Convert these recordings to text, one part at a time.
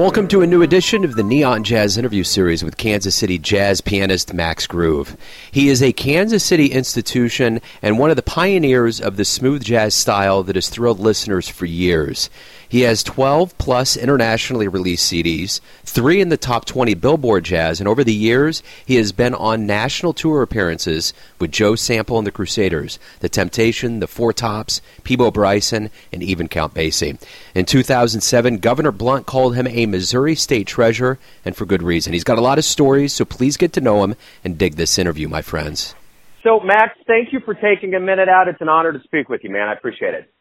Welcome to a new edition of the Neon Jazz interview series with Kansas City jazz pianist Max Groove. He is a Kansas City institution and one of the pioneers of the smooth jazz style that has thrilled listeners for years. He has 12 plus internationally released CDs, three in the top 20 Billboard Jazz, and over the years, he has been on national tour appearances with Joe Sample and the Crusaders, The Temptation, The Four Tops, Peabo Bryson, and even Count Basie. In 2007, Governor Blunt called him a Missouri State Treasurer, and for good reason. He's got a lot of stories, so please get to know him and dig this interview, my friends. So, Max, thank you for taking a minute out. It's an honor to speak with you, man. I appreciate it.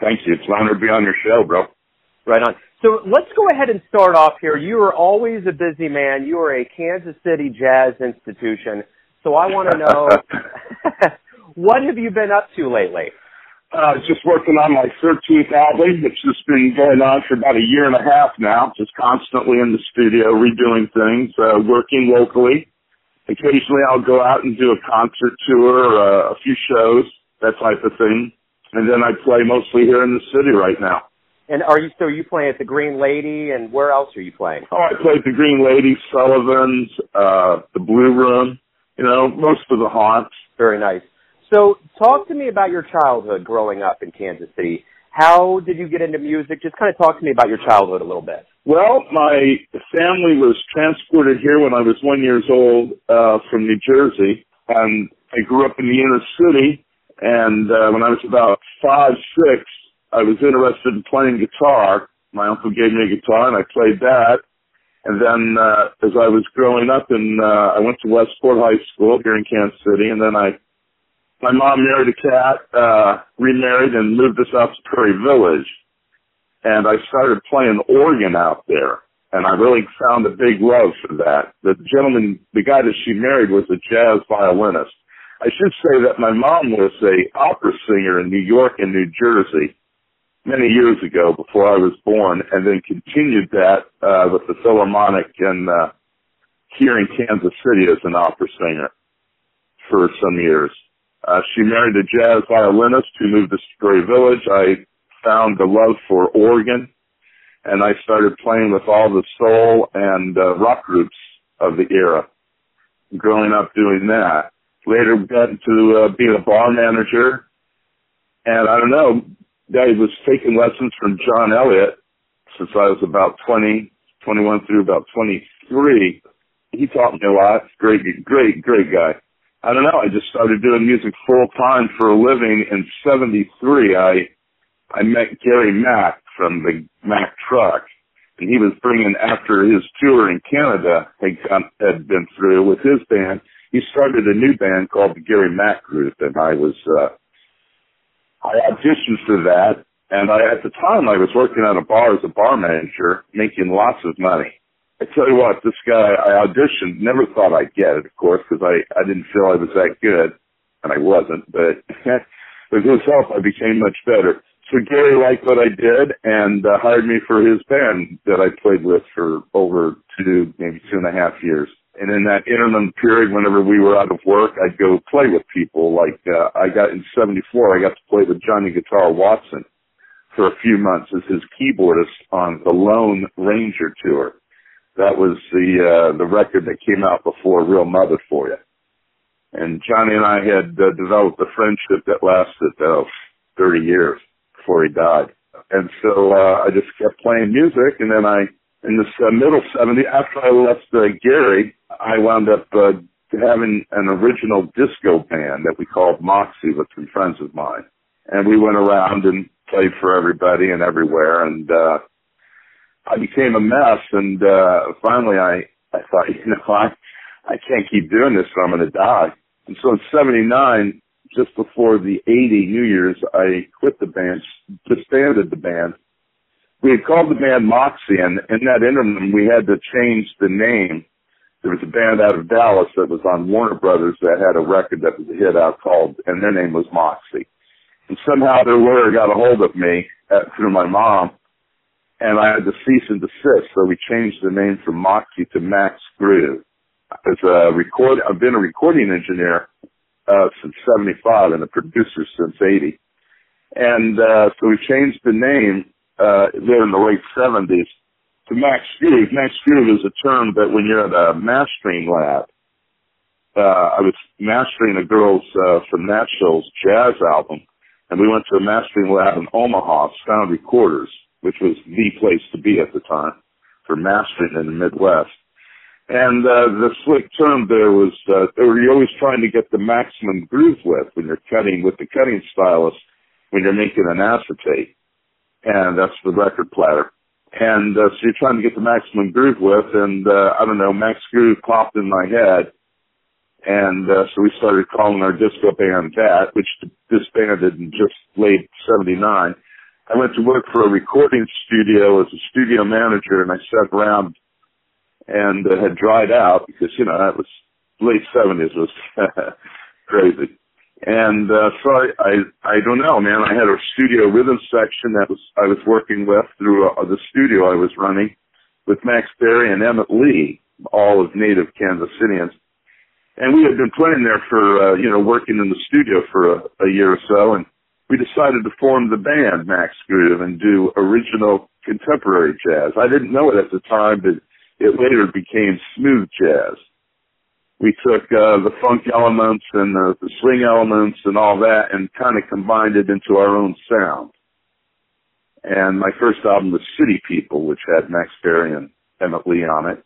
Thank you. It's an honor to be on your show, bro. Right on. So let's go ahead and start off here. You are always a busy man. You are a Kansas City jazz institution. So I want to know what have you been up to lately? Uh, just working on my 13th album, which has been going on for about a year and a half now. Just constantly in the studio, redoing things, uh, working locally. Occasionally I'll go out and do a concert tour, uh, a few shows, that type of thing and then I play mostly here in the city right now. And are you so you playing at the Green Lady and where else are you playing? Oh, I play at the Green Lady, Sullivan's, uh, the Blue Room, you know, most of the haunts. Very nice. So talk to me about your childhood growing up in Kansas City. How did you get into music? Just kind of talk to me about your childhood a little bit. Well, my family was transported here when I was one years old uh, from New Jersey, and I grew up in the inner city and uh, when I was about five, six, I was interested in playing guitar. My uncle gave me a guitar, and I played that. And then uh, as I was growing up, and uh, I went to Westport High School here in Kansas City, and then I, my mom married a cat, uh, remarried, and moved us out to Prairie Village. And I started playing organ out there and I really found a big love for that. The gentleman, the guy that she married was a jazz violinist. I should say that my mom was a opera singer in New York and New Jersey many years ago before I was born, and then continued that uh, with the Philharmonic and uh, here in Kansas City as an opera singer for some years. Uh, she married a jazz violinist who moved to Prairie Village. I found a love for organ, and I started playing with all the soul and uh, rock groups of the era. Growing up doing that, Later got into uh, being a bar manager. And I don't know, I was taking lessons from John Elliott since I was about 20, 21 through about 23. He taught me a lot. Great, great, great guy. I don't know. I just started doing music full time for a living in 73. I, I met Gary Mack from the Mack truck and he was bringing after his tour in Canada had, had been through with his band he started a new band called the Gary Mack Group, and I was uh, I auditioned for that. And I, at the time, I was working at a bar as a bar manager, making lots of money. I tell you what, this guy, I auditioned, never thought I'd get it, of course, because I, I didn't feel I was that good, and I wasn't, but with his help, I became much better. So Gary liked what I did and uh, hired me for his band that I played with for over two, maybe two and a half years. And in that interim period, whenever we were out of work, I'd go play with people. Like uh, I got in '74, I got to play with Johnny Guitar Watson for a few months as his keyboardist on the Lone Ranger tour. That was the uh, the record that came out before Real Mother for You. And Johnny and I had uh, developed a friendship that lasted uh, 30 years before he died. And so uh, I just kept playing music, and then I in the uh, middle 70s, after I left uh, Gary, I wound up uh, having an original disco band that we called Moxie with some friends of mine. And we went around and played for everybody and everywhere. And uh, I became a mess. And uh, finally, I, I thought, you know, I, I can't keep doing this, so I'm going to die. And so in 79, just before the 80 New Year's, I quit the band, disbanded the band, we had called the band Moxie, and in that interim, we had to change the name. There was a band out of Dallas that was on Warner Brothers that had a record that was a hit out called, and their name was Moxie. And somehow their lawyer got a hold of me at, through my mom, and I had to cease and desist. So we changed the name from Moxie to Max Groove. As a record, I've been a recording engineer uh, since '75 and a producer since '80. And uh, so we changed the name uh, there in the late 70s to Max Groove. Max Groove is a term that when you're at a mastering lab, uh, I was mastering a girl's uh, from Nashville's jazz album, and we went to a mastering lab in Omaha, Sound Recorders, which was the place to be at the time for mastering in the Midwest. And uh, the slick term there was, uh, you're always trying to get the maximum groove width when you're cutting with the cutting stylus when you're making an acetate, and that's the record platter. And uh, so you're trying to get the maximum groove width, and uh, I don't know, Max Groove popped in my head, and uh, so we started calling our disco band that, which disbanded in just late 79. I went to work for a recording studio as a studio manager and I sat around and uh, had dried out because, you know, that was late 70s was crazy. And uh, so I, I, I don't know, man. I had a studio rhythm section that was I was working with through uh, the studio I was running with Max Berry and Emmett Lee, all of native Kansas Cityans and we had been playing there for uh, you know working in the studio for a, a year or so, and we decided to form the band Max Groove and do original contemporary jazz. I didn't know it at the time, but it later became smooth jazz. We took uh, the funk elements and the, the swing elements and all that, and kind of combined it into our own sound. And my first album was City People, which had Max Berry and Emmett Lee on it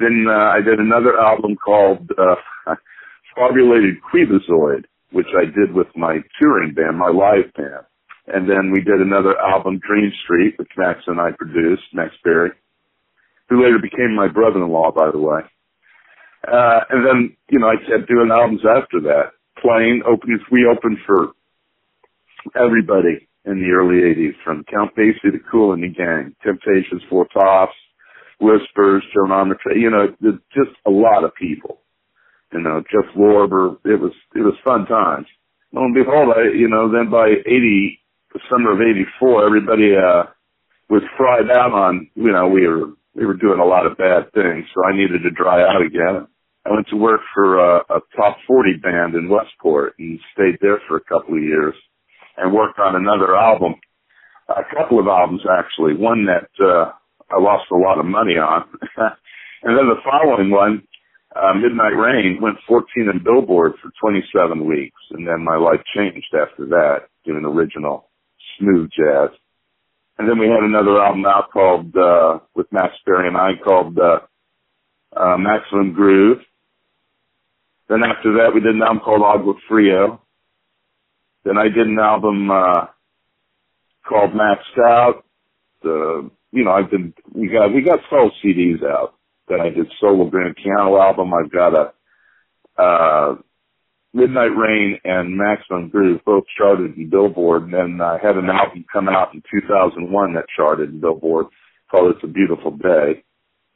then uh, I did another album called uh, Fabulated Queebazoid, which I did with my touring band, my live band. And then we did another album, Dream Street, which Max and I produced, Max Berry, who later became my brother-in-law, by the way. Uh, and then, you know, I kept doing albums after that, playing, opening, we opened for everybody in the early 80s, from Count Basie to Kool and the Gang, Temptations, Four Tops, Whispers, Joan you know, just a lot of people. You know, Jeff Lorber. It was it was fun times. Lo and behold, I you know, then by eighty the summer of eighty four, everybody uh was fried out on, you know, we were we were doing a lot of bad things, so I needed to dry out again. I went to work for a, a top 40 band in Westport and stayed there for a couple of years and worked on another album, a couple of albums actually. One that uh, I lost a lot of money on. and then the following one, uh, Midnight Rain, went 14 in Billboard for 27 weeks, and then my life changed after that, doing original smooth jazz. And then we had another album out called, uh, with Max Berry and I called, uh, uh, Maximum Groove. Then after that, we did an album called Agua Frio. Then I did an album, uh, called Maxed Out. The you know, I've been we got we got soul CDs out that I did solo grand piano album. I've got a uh Midnight Rain and Maximum Groove both charted in Billboard, and then I had an album come out in 2001 that charted in Billboard called "It's a Beautiful Day."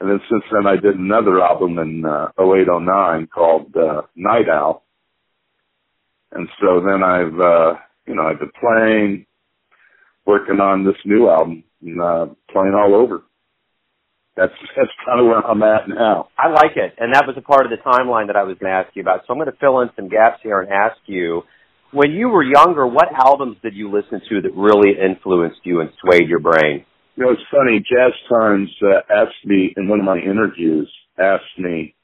And then since then, I did another album in uh, 0809 called uh, Night Owl. And so then I've, uh, you know, I've been playing, working on this new album and uh, playing all over. That's that's kind of where I'm at now. I like it, and that was a part of the timeline that I was going to ask you about. So I'm going to fill in some gaps here and ask you, when you were younger, what albums did you listen to that really influenced you and swayed your brain? You know, it's funny. Jazz Times uh, asked me in one of my interviews, asked me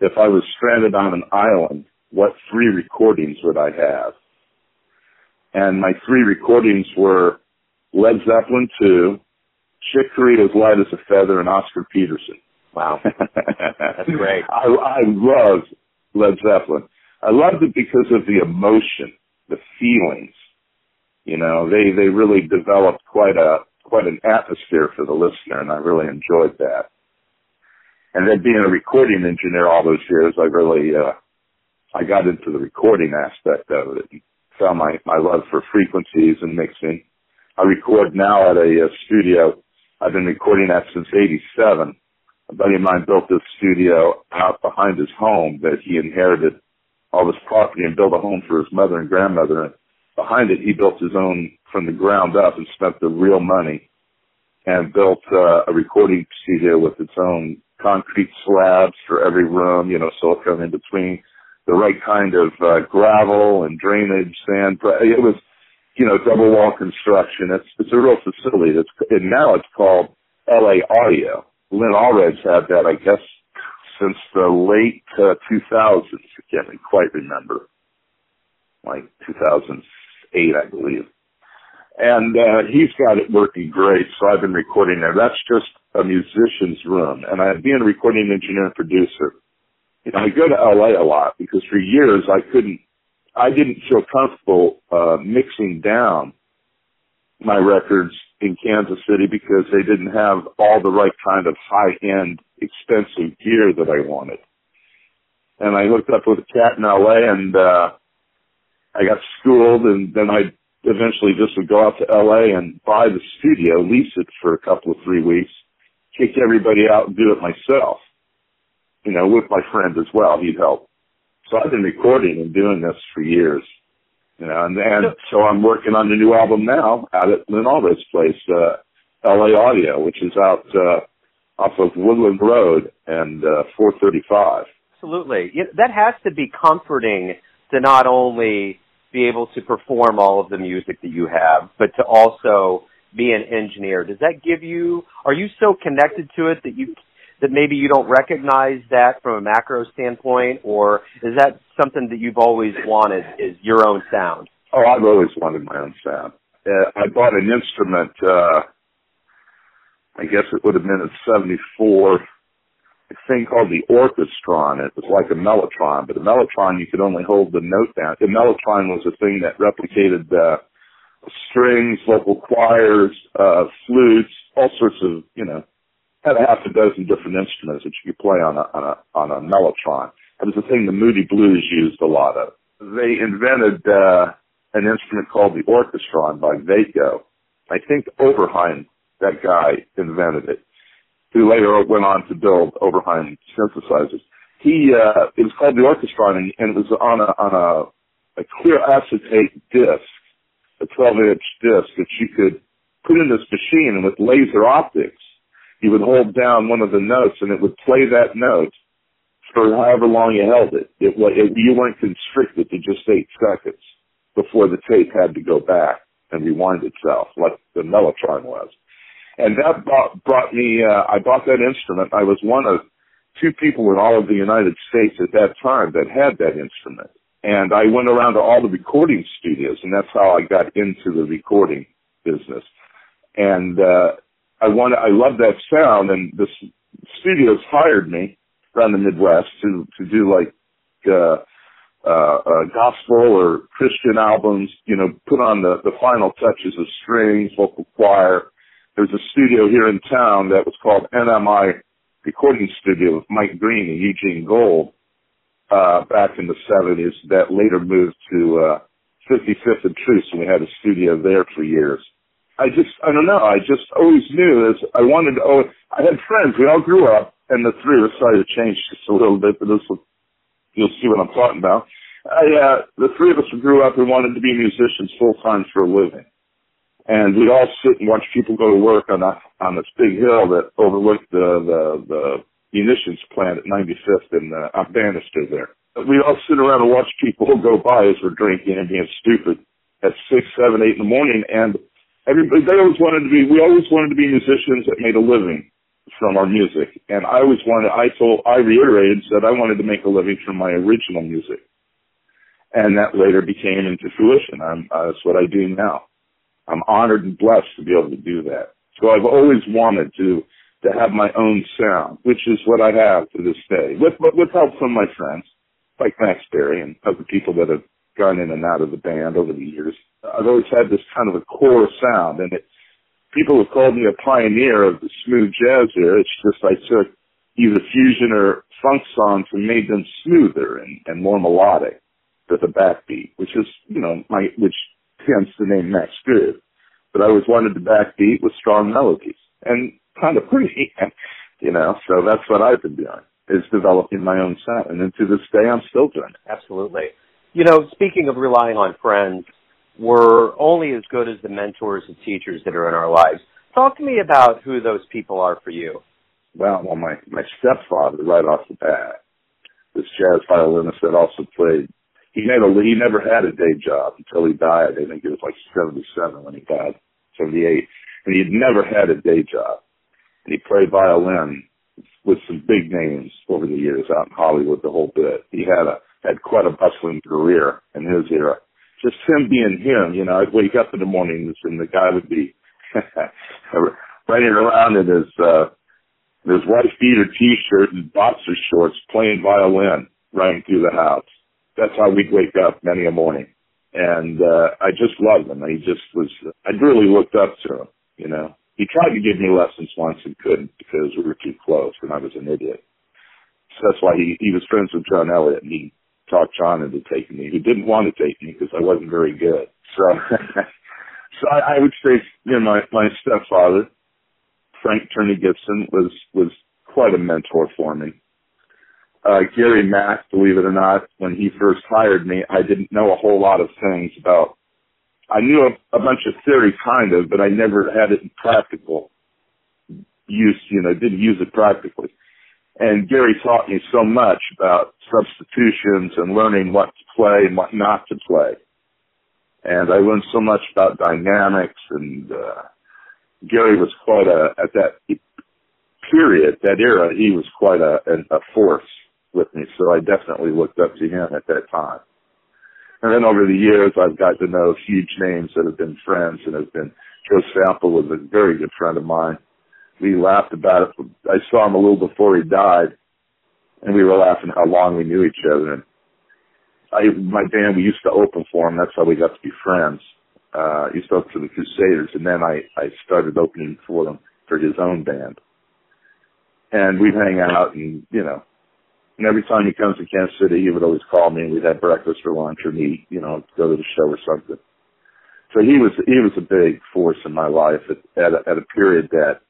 if I was stranded on an island, what three recordings would I have? And my three recordings were Led Zeppelin 2, Chick Corea's Light as a Feather, and Oscar Peterson. Wow. That's great. I, I love Led Zeppelin. I loved it because of the emotion, the feelings. You know, they, they really developed quite a, quite an atmosphere for the listener and I really enjoyed that. And then being a recording engineer all those years, I really, uh, I got into the recording aspect of it and found my, my love for frequencies and mixing I record now at a, a studio. I've been recording that since '87. A buddy of mine built this studio out behind his home that he inherited all this property and built a home for his mother and grandmother. And behind it, he built his own from the ground up and spent the real money and built uh, a recording studio with its own concrete slabs for every room, you know, silicone in between, the right kind of uh, gravel and drainage, sand. It was you know, double wall construction. It's it's a real facility. That's and now it's called LA Audio. Lynn Allred's had that, I guess, since the late uh, 2000s. I can't quite remember. Like 2008, I believe. And uh, he's got it working great, so I've been recording there. That's just a musician's room. And I being a recording engineer and producer, you know, I go to LA a lot because for years I couldn't, I didn't feel comfortable uh, mixing down my records in Kansas City because they didn't have all the right kind of high-end, expensive gear that I wanted. And I hooked up with a cat in LA and, uh, I got schooled and then I eventually just would go out to LA and buy the studio, lease it for a couple of three weeks, kick everybody out and do it myself. You know, with my friend as well. He'd help. So I've been recording and doing this for years. You know, and, and so I'm working on the new album now out at Lynn Allred's place, uh, LA Audio, which is out, uh, off of Woodland Road and, uh, 435. Absolutely. That has to be comforting to not only be able to perform all of the music that you have, but to also be an engineer. Does that give you, are you so connected to it that you that maybe you don't recognize that from a macro standpoint, or is that something that you've always wanted is your own sound? Oh, I've always wanted my own sound. Uh, I bought an instrument, uh, I guess it would have been in 74, a thing called the Orchestron. It was like a mellotron, but the mellotron you could only hold the note down. The mellotron was a thing that replicated, uh, strings, vocal choirs, uh, flutes, all sorts of, you know, had a half a dozen different instruments that you could play on a on a on a mellotron. It was the thing the Moody Blues used a lot of. They invented uh, an instrument called the orchestron by Vako. I think Oberheim, that guy, invented it. Who later went on to build Oberheim synthesizers. He uh, it was called the orchestron, and, and it was on a on a, a clear acetate disc, a 12 inch disc that you could put in this machine, and with laser optics you would hold down one of the notes and it would play that note for however long you held it. It, it you weren't constricted to just eight seconds before the tape had to go back and rewind itself, like the Mellotron was. And that brought, brought me. Uh, I bought that instrument. I was one of two people in all of the United States at that time that had that instrument. And I went around to all the recording studios, and that's how I got into the recording business. And uh, I wanted, I love that sound, and the studios hired me around the Midwest to to do like uh, uh, uh, gospel or Christian albums. You know, put on the the final touches of strings, vocal choir. There's a studio here in town that was called NMI Recording Studio with Mike Green and Eugene Gold uh, back in the 70s. That later moved to uh, 55th and Troost, and we had a studio there for years. I just, I don't know. I just always knew as I wanted to, oh, I had friends. We all grew up and the three of us started to change just a little bit, but this will, you'll see what I'm talking about. I, uh, the three of us grew up and wanted to be musicians full time for a living. And we'd all sit and watch people go to work on a, on this big hill that overlooked the, the, the munitions plant at 95th and, uh, Bannister there. We'd all sit around and watch people go by as we're drinking and being stupid at six, seven, eight in the morning and everybody they always wanted to be we always wanted to be musicians that made a living from our music. And i always wanted i told i reiterated said i wanted to make a living from my original music. And that later became into fruition. I'm uh, that's what i do now. I'm honored and blessed to be able to do that. So i've always wanted to to have my own sound which is what i have to this day with with help from my friends like max berry and other people that have gone in and out of the band over the years I've always had this kind of a core sound, and it, people have called me a pioneer of the smooth jazz era. It's just I took either fusion or funk songs and made them smoother and, and more melodic with a backbeat, which is, you know, my, which hence the name Max Groove. But I always wanted the backbeat with strong melodies and kind of pretty, you know, so that's what I've been doing is developing my own sound. And then to this day, I'm still doing it. Absolutely. You know, speaking of relying on friends, we're only as good as the mentors and teachers that are in our lives. Talk to me about who those people are for you. Well, well, my my stepfather, right off the bat, this jazz violinist that also played. He a he never had a day job until he died. I think he was like seventy seven when he died, seventy eight, and he had never had a day job. and he played violin with some big names over the years out in Hollywood, the whole bit. He had a had quite a bustling career in his era. Just him being him, you know, I'd wake up in the mornings and the guy would be running around in his uh his white beater t-shirt and boxer shorts playing violin running through the house. That's how we'd wake up many a morning. And uh I just loved him. He just was I really looked up to him, you know. He tried to give me lessons once and couldn't because we were too close and I was an idiot. So that's why he he was friends with John Elliott and he talked John into taking me, who didn't want to take me because I wasn't very good. So, so I, I would say, you know, my my stepfather, Frank Turney Gibson, was was quite a mentor for me. Uh, Gary Mack, believe it or not, when he first hired me, I didn't know a whole lot of things about. I knew a, a bunch of theory, kind of, but I never had it in practical use. You know, didn't use it practically. And Gary taught me so much about substitutions and learning what to play and what not to play. And I learned so much about dynamics and, uh, Gary was quite a, at that period, that era, he was quite a, a force with me. So I definitely looked up to him at that time. And then over the years, I've got to know huge names that have been friends and have been, Joe Sample was a very good friend of mine we laughed about it. I saw him a little before he died, and we were laughing how long we knew each other. And I, my band, we used to open for him. That's how we got to be friends. Uh, used to open for the Crusaders, and then I, I started opening for them for his own band. And we'd hang out, and you know, and every time he comes to Kansas City, he would always call me, and we'd have breakfast or lunch, or meet, you know, go to the show or something. So he was he was a big force in my life at at a, at a period that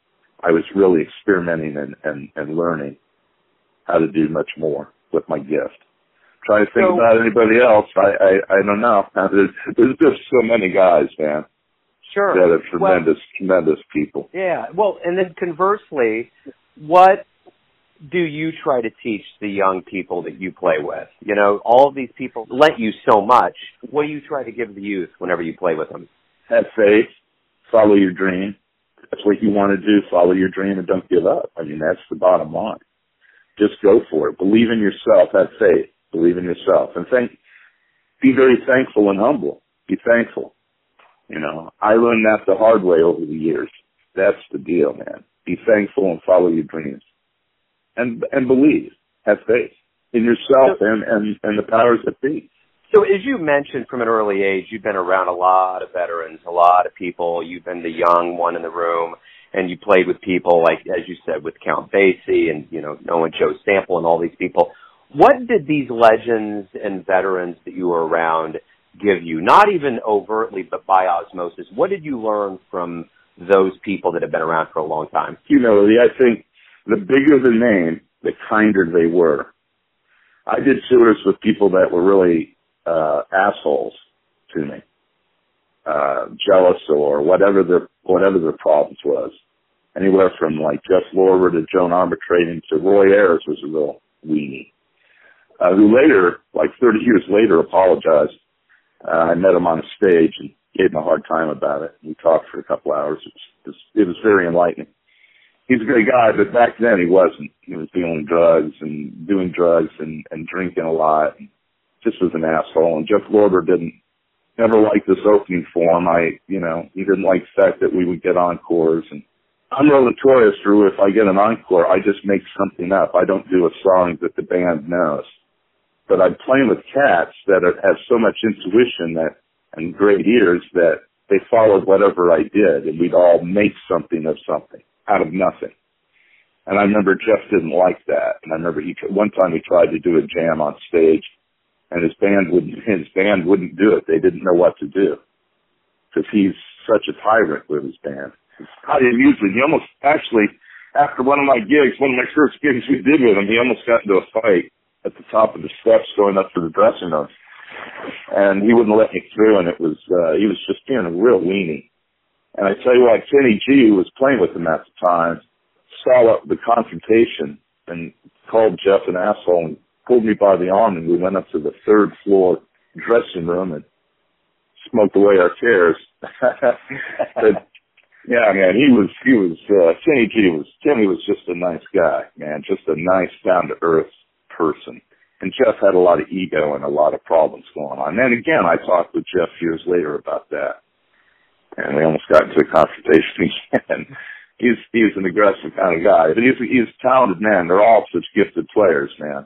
I was really experimenting and, and, and learning how to do much more with my gift. Trying to think so, about anybody else, I, I, I don't know. There's, there's just so many guys, man. Sure. That are tremendous, well, tremendous people. Yeah. Well, and then conversely, what do you try to teach the young people that you play with? You know, all of these people lent you so much. What do you try to give the youth whenever you play with them? Have faith, follow your dream, that's what you want to do. Follow your dream and don't give up. I mean, that's the bottom line. Just go for it. Believe in yourself. Have faith. Believe in yourself. And thank, be very thankful and humble. Be thankful. You know, I learned that the hard way over the years. That's the deal, man. Be thankful and follow your dreams. And, and believe. Have faith in yourself and, and, and the powers that be. So as you mentioned from an early age, you've been around a lot of veterans, a lot of people. You've been the young one in the room and you played with people like, as you said, with Count Basie and, you know, knowing Joe Sample and all these people. What did these legends and veterans that you were around give you? Not even overtly, but by osmosis. What did you learn from those people that have been around for a long time? You know, I think the bigger the name, the kinder they were. I did tours with people that were really uh, assholes to me, uh, jealous or whatever their whatever their problems was. Anywhere from like Jeff Lorber to Joan Armatrading to Roy Ayers was a real weenie. Uh, who later, like 30 years later, apologized. Uh, I met him on a stage and gave him a hard time about it. We talked for a couple hours. It was, it was very enlightening. He's a great guy, but back then he wasn't. He was dealing drugs and doing drugs and, and drinking a lot. And just was an asshole. And Jeff Lorber didn't never liked this opening for him. I, you know, he didn't like the fact that we would get encores. And I'm real notorious for if I get an encore, I just make something up. I don't do a song that the band knows. But I'm playing with cats that are, have so much intuition that and great ears that they followed whatever I did, and we'd all make something of something out of nothing. And I remember Jeff didn't like that. And I remember he one time he tried to do a jam on stage and his band wouldn't his band wouldn't do it. They didn't know what to do because he's such a tyrant with his band. You usually? He almost actually after one of my gigs, one of my first gigs we did with him, he almost got into a fight at the top of the steps going up to the dressing room, and he wouldn't let me through. And it was uh, he was just being a real weenie. And I tell you what, Kenny G, who was playing with him at the time, saw up the confrontation and called Jeff an asshole and pulled me by the arm and we went up to the third floor dressing room and smoked away our chairs. but Yeah, man, he was he was uh Kenny G was Kenny was just a nice guy, man, just a nice down to earth person. And Jeff had a lot of ego and a lot of problems going on. And again, I talked with Jeff years later about that. And we almost got into a confrontation again. he's he's an aggressive kind of guy, but he's he's a talented man. They're all such gifted players, man.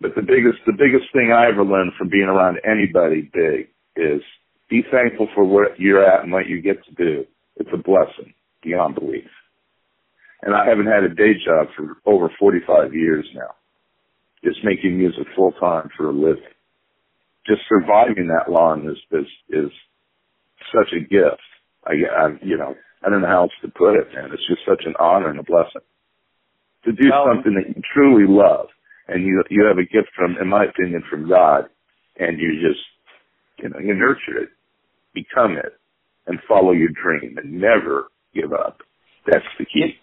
But the biggest the biggest thing I ever learned from being around anybody big is be thankful for where you're at and what you get to do. It's a blessing beyond belief. And I haven't had a day job for over 45 years now. Just making music full time for a living. Just surviving that long is, is, is such a gift. I, I, you know, I don't know how else to put it, man. It's just such an honor and a blessing to do well, something that you truly love and you, you have a gift from, in my opinion, from God and you just, you know, you nurture it, become it, and follow your dream and never give up. That's the key.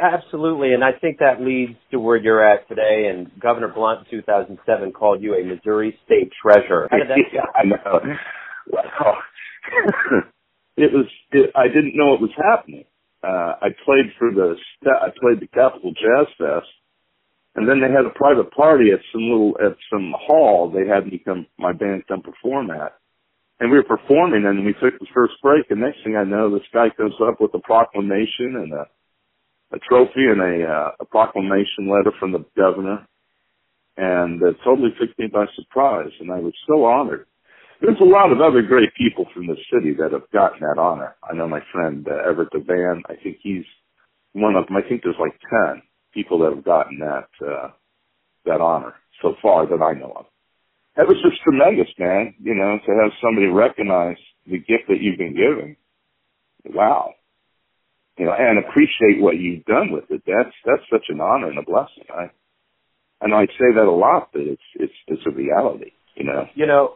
Absolutely, and I think that leads to where you're at today. And Governor Blunt in 2007 called you a Missouri State treasure. yeah, I know. Well, it was. It, I didn't know it was happening. Uh, I played for the. I played the Capital Jazz Fest, and then they had a private party at some little at some hall. They had me come, my band come perform at, and we were performing and we took the first break and next thing I know this guy comes up with a proclamation and a a trophy and a uh, a proclamation letter from the governor and it totally took me by surprise and I was so honored. There's a lot of other great people from the city that have gotten that honor. I know my friend uh, Everett DeVan, I think he's one of them. I think there's like 10 people that have gotten that uh that honor so far that I know of that was just tremendous, man. You know, to have somebody recognize the gift that you've been given. Wow. You know, and appreciate what you've done with it. That's that's such an honor and a blessing. I I know I say that a lot, but it's it's it's a reality. You know. You know,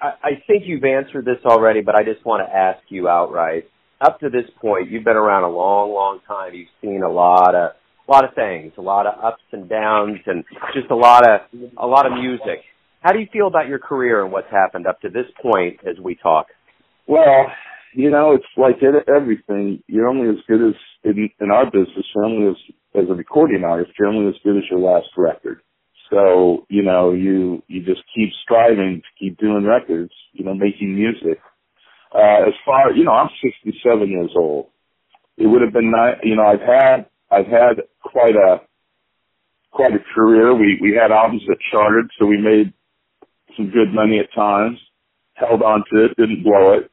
I, I think you've answered this already, but I just want to ask you outright. Up to this point, you've been around a long, long time. You've seen a lot of a lot of things, a lot of ups and downs, and just a lot of a lot of music. How do you feel about your career and what's happened up to this point as we talk? Well, you know, it's like everything. You're only as good as in, in our business. You're only as as a recording artist. You're only as good as your last record. So you know, you you just keep striving to keep doing records. You know, making music. Uh, as far you know, I'm 67 years old. It would have been nice. You know, I've had I've had quite a quite a career. We we had albums that charted, so we made some good money at times, held on to it, didn't blow it,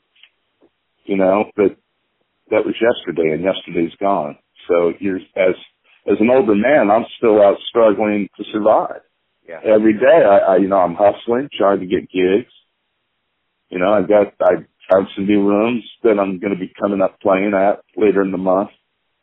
you know, but that was yesterday and yesterday's gone. So you're, as, as an older man, I'm still out struggling to survive. Yeah. Every day I, I, you know, I'm hustling, trying to get gigs. You know, I've got, I found some new rooms that I'm going to be coming up playing at later in the month.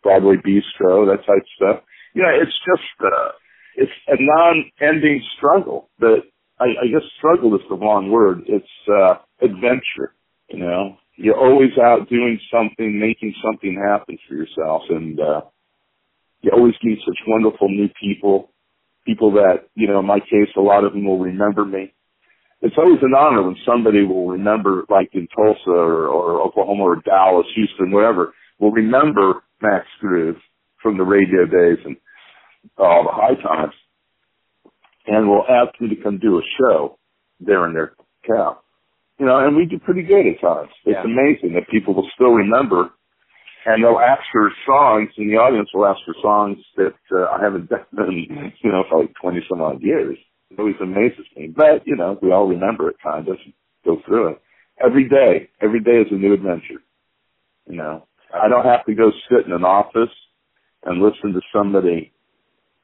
Broadway Bistro, that type stuff. You know, it's just, uh, it's a non-ending struggle that I, I guess struggle is the wrong word. It's uh, adventure. You know, you're always out doing something, making something happen for yourself, and uh, you always meet such wonderful new people. People that, you know, in my case, a lot of them will remember me. It's always an honor when somebody will remember, like in Tulsa or, or Oklahoma or Dallas, Houston, wherever, will remember Max Groove from the radio days and all the high times and will ask me to come do a show there in their town. You know, and we do pretty good at times. It's yeah. amazing that people will still remember and they'll ask for songs and the audience will ask for songs that uh, I haven't done in, you know, for like 20 some odd years. It always amazes me. But, you know, we all remember it kind of go through it. Every day, every day is a new adventure. You know, I don't have to go sit in an office and listen to somebody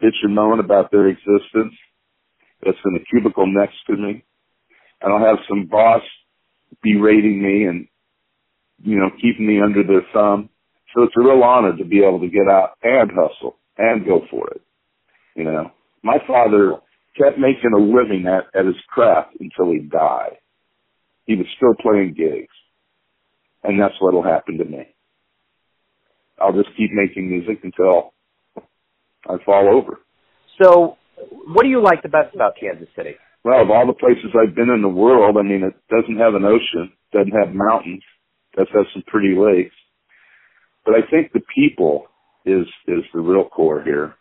bitch and moan about their existence that's in the cubicle next to me. I don't have some boss berating me and, you know, keeping me under their thumb. So it's a real honor to be able to get out and hustle and go for it. You know, my father kept making a living at, at his craft until he died. He was still playing gigs. And that's what'll happen to me. I'll just keep making music until I fall over. So what do you like the best about Kansas City? Well, of all the places I've been in the world, I mean, it doesn't have an ocean, doesn't have mountains, does have some pretty lakes. but I think the people is is the real core here.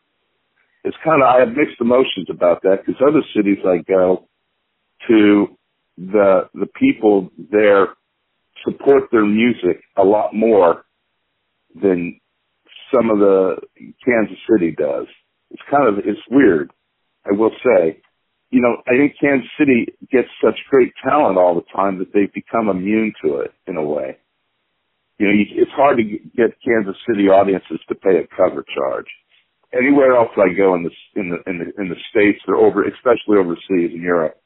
It's kind of I have mixed emotions about that because other cities I go to, the the people there support their music a lot more than some of the Kansas City does. It's kind of it's weird, I will say. You know, I think Kansas City gets such great talent all the time that they've become immune to it in a way. You know, you, it's hard to get Kansas City audiences to pay a cover charge. Anywhere else I go in the in the in the in the states, they're over, especially overseas in Europe,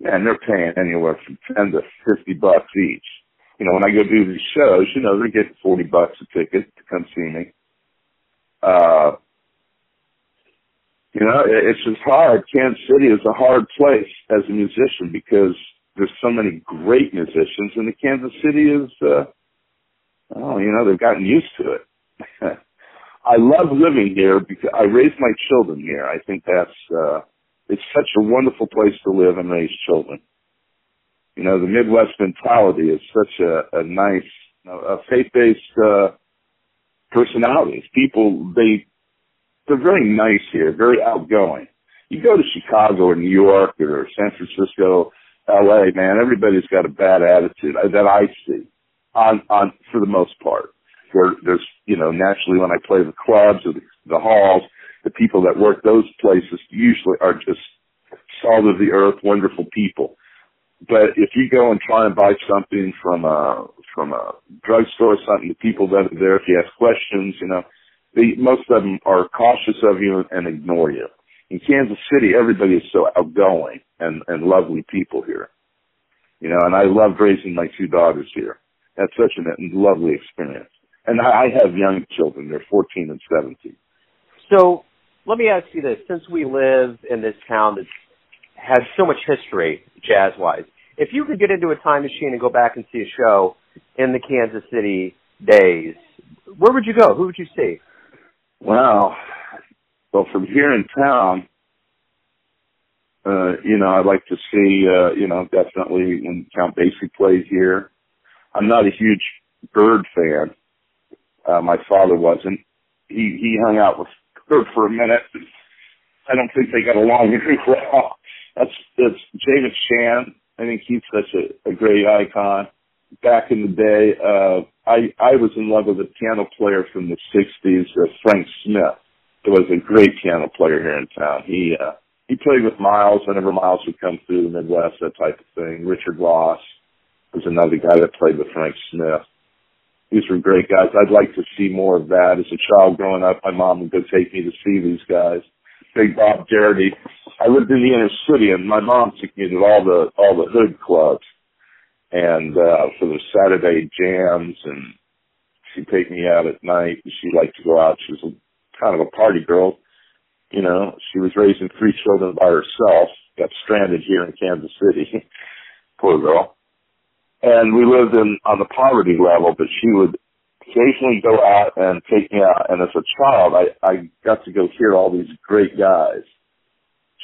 and they're paying anywhere from ten to fifty bucks each. You know, when I go do these shows, you know, they're getting forty bucks a ticket to come see me. Uh, you know, it's just hard. Kansas City is a hard place as a musician because there's so many great musicians, and the Kansas City is. uh oh, you know, they've gotten used to it. I love living here because I raised my children here. I think that's, uh, it's such a wonderful place to live and raise children. You know, the Midwest mentality is such a, a nice, a faith-based, uh, personalities. People, they, they're very nice here, very outgoing. You go to Chicago or New York or San Francisco, LA, man, everybody's got a bad attitude that I see on on for the most part. Where there's you know naturally when I play the clubs or the, the halls, the people that work those places usually are just salt of the earth, wonderful people. But if you go and try and buy something from a from a drugstore or something, the people that are there, if you ask questions, you know, they, most of them are cautious of you and ignore you. In Kansas City, everybody is so outgoing and and lovely people here. You know, and I loved raising my two daughters here. That's such a lovely experience. And I have young children. They're 14 and 17. So let me ask you this. Since we live in this town that has so much history, jazz-wise, if you could get into a time machine and go back and see a show in the Kansas City days, where would you go? Who would you see? Wow. Well, from here in town, uh, you know, I'd like to see, uh, you know, definitely when Count Basie plays here. I'm not a huge Bird fan. Uh, my father wasn't. He he hung out with Bird for a minute. I don't think they got along very well. That's that's David Shan. I think he's such a, a great icon. Back in the day, uh, I I was in love with a piano player from the '60s, uh, Frank Smith. He was a great piano player here in town. He uh, he played with Miles whenever Miles would come through the Midwest, that type of thing. Richard Ross was another guy that played with Frank Smith. These were great guys. I'd like to see more of that. As a child growing up, my mom would go take me to see these guys. Big Bob Garrity. I lived in the inner city, and my mom took me to all the all the hood clubs, and uh, for the Saturday jams, and she'd take me out at night. She liked to go out. She was a, kind of a party girl. You know, she was raising three children by herself. Got stranded here in Kansas City. Poor girl and we lived in on the poverty level, but she would occasionally go out and take me out. And as a child, I I got to go hear all these great guys.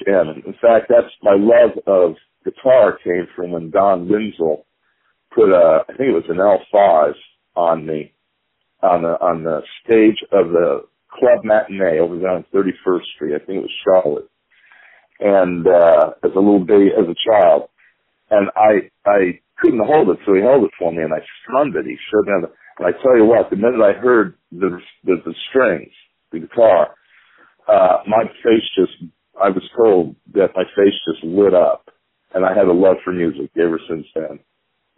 And in fact, that's my love of guitar came from when Don Wenzel put a I think it was an L5 on me on the on the stage of the club matinee over there on 31st Street. I think it was Charlotte. And uh as a little baby, as a child, and I I couldn't hold it, so he held it for me, and I strummed it. He showed me, the, and I tell you what, the minute I heard the the, the strings, the guitar, uh, my face just I was told that my face just lit up, and I had a love for music ever since then.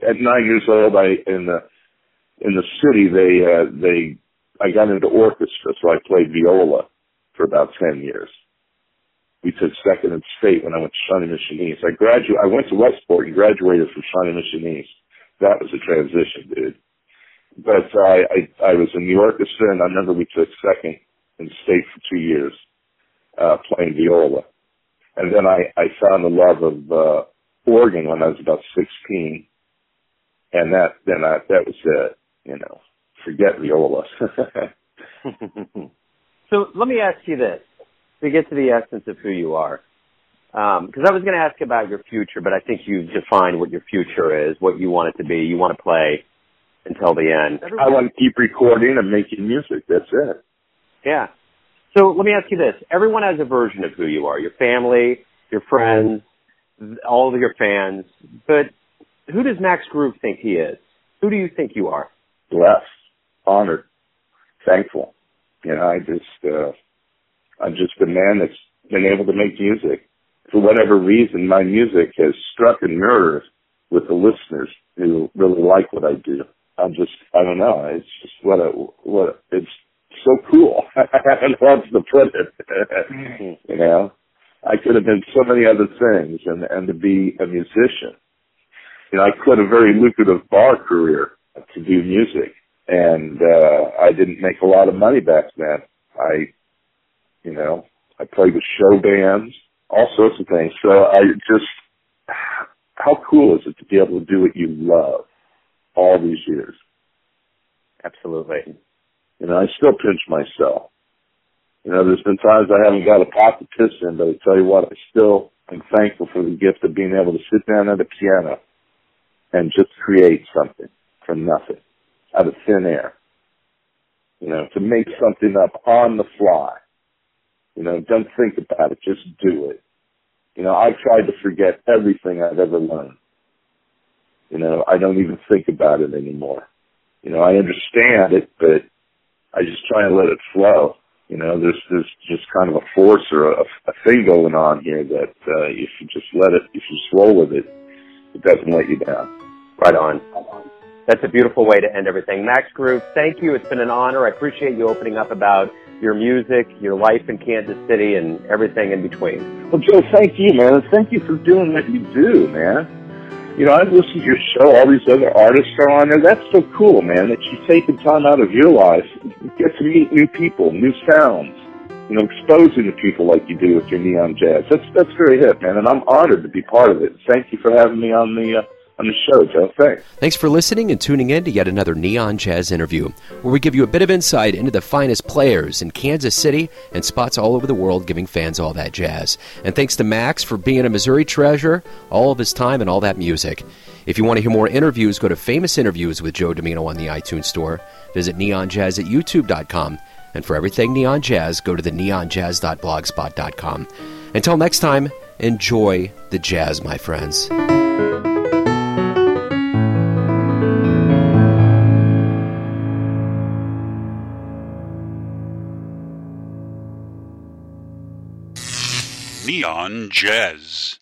At nine years old, I in the in the city they uh, they I got into orchestra, so I played viola for about ten years we took second in state when I went to Shawnee Mission East. I graduated, I went to Westport and graduated from Shawnee Mission East. That was a transition, dude. But uh, I, I, I was in the orchestra and I remember we took second in state for two years, uh, playing viola. And then I, I found the love of, uh, organ when I was about 16. And that, then I, that was it, you know, forget viola. so let me ask you this to get to the essence of who you are. Because um, I was going to ask about your future, but I think you've defined what your future is, what you want it to be. You want to play until the end. I want to keep recording and making music. That's it. Yeah. So let me ask you this. Everyone has a version of who you are. Your family, your friends, all of your fans. But who does Max Groove think he is? Who do you think you are? Blessed, honored, thankful. You know, I just, uh, I'm just a man that's been able to make music. For whatever reason, my music has struck a nerve with the listeners who really like what I do. I'm just, I don't know. It's just what a, what a, it's so cool. I don't know how to put it. you know, I could have been so many other things, and and to be a musician. You know, I quit a very lucrative bar career to do music, and uh, I didn't make a lot of money back then. I, you know, I played with show bands, all sorts of things. So I just, how cool is it to be able to do what you love all these years? Absolutely. You know, I still pinch myself. You know, there's been times I haven't got a pot to piss in, but I tell you what, I still am thankful for the gift of being able to sit down at a piano and just create something from nothing, out of thin air. You know, to make something up on the fly. You know, don't think about it, just do it. You know, I've tried to forget everything I've ever learned. You know, I don't even think about it anymore. You know, I understand it, but I just try and let it flow. You know, there's there's just kind of a force or a, a thing going on here that uh, if you just let it, if you just roll with it, it doesn't let you down. Right on. That's a beautiful way to end everything. Max Groove, thank you. It's been an honor. I appreciate you opening up about your music, your life in Kansas City, and everything in between. Well, Joe, thank you, man. Thank you for doing what you do, man you know, I've listened to your show. All these other artists are on there. That's so cool, man. That you take the time out of your life, get to meet new people, new sounds. You know, exposing to people like you do with your neon jazz. That's that's very hip, man. And I'm honored to be part of it. Thank you for having me on the. Uh, on the show, Joe. Thanks. Thanks for listening and tuning in to yet another Neon Jazz interview, where we give you a bit of insight into the finest players in Kansas City and spots all over the world giving fans all that jazz. And thanks to Max for being a Missouri treasure, all of his time and all that music. If you want to hear more interviews, go to Famous Interviews with Joe Dimino on the iTunes Store. Visit neonjazz at youtube.com. And for everything Neon Jazz, go to the neonjazz.blogspot.com. Until next time, enjoy the jazz, my friends. Neon Jazz.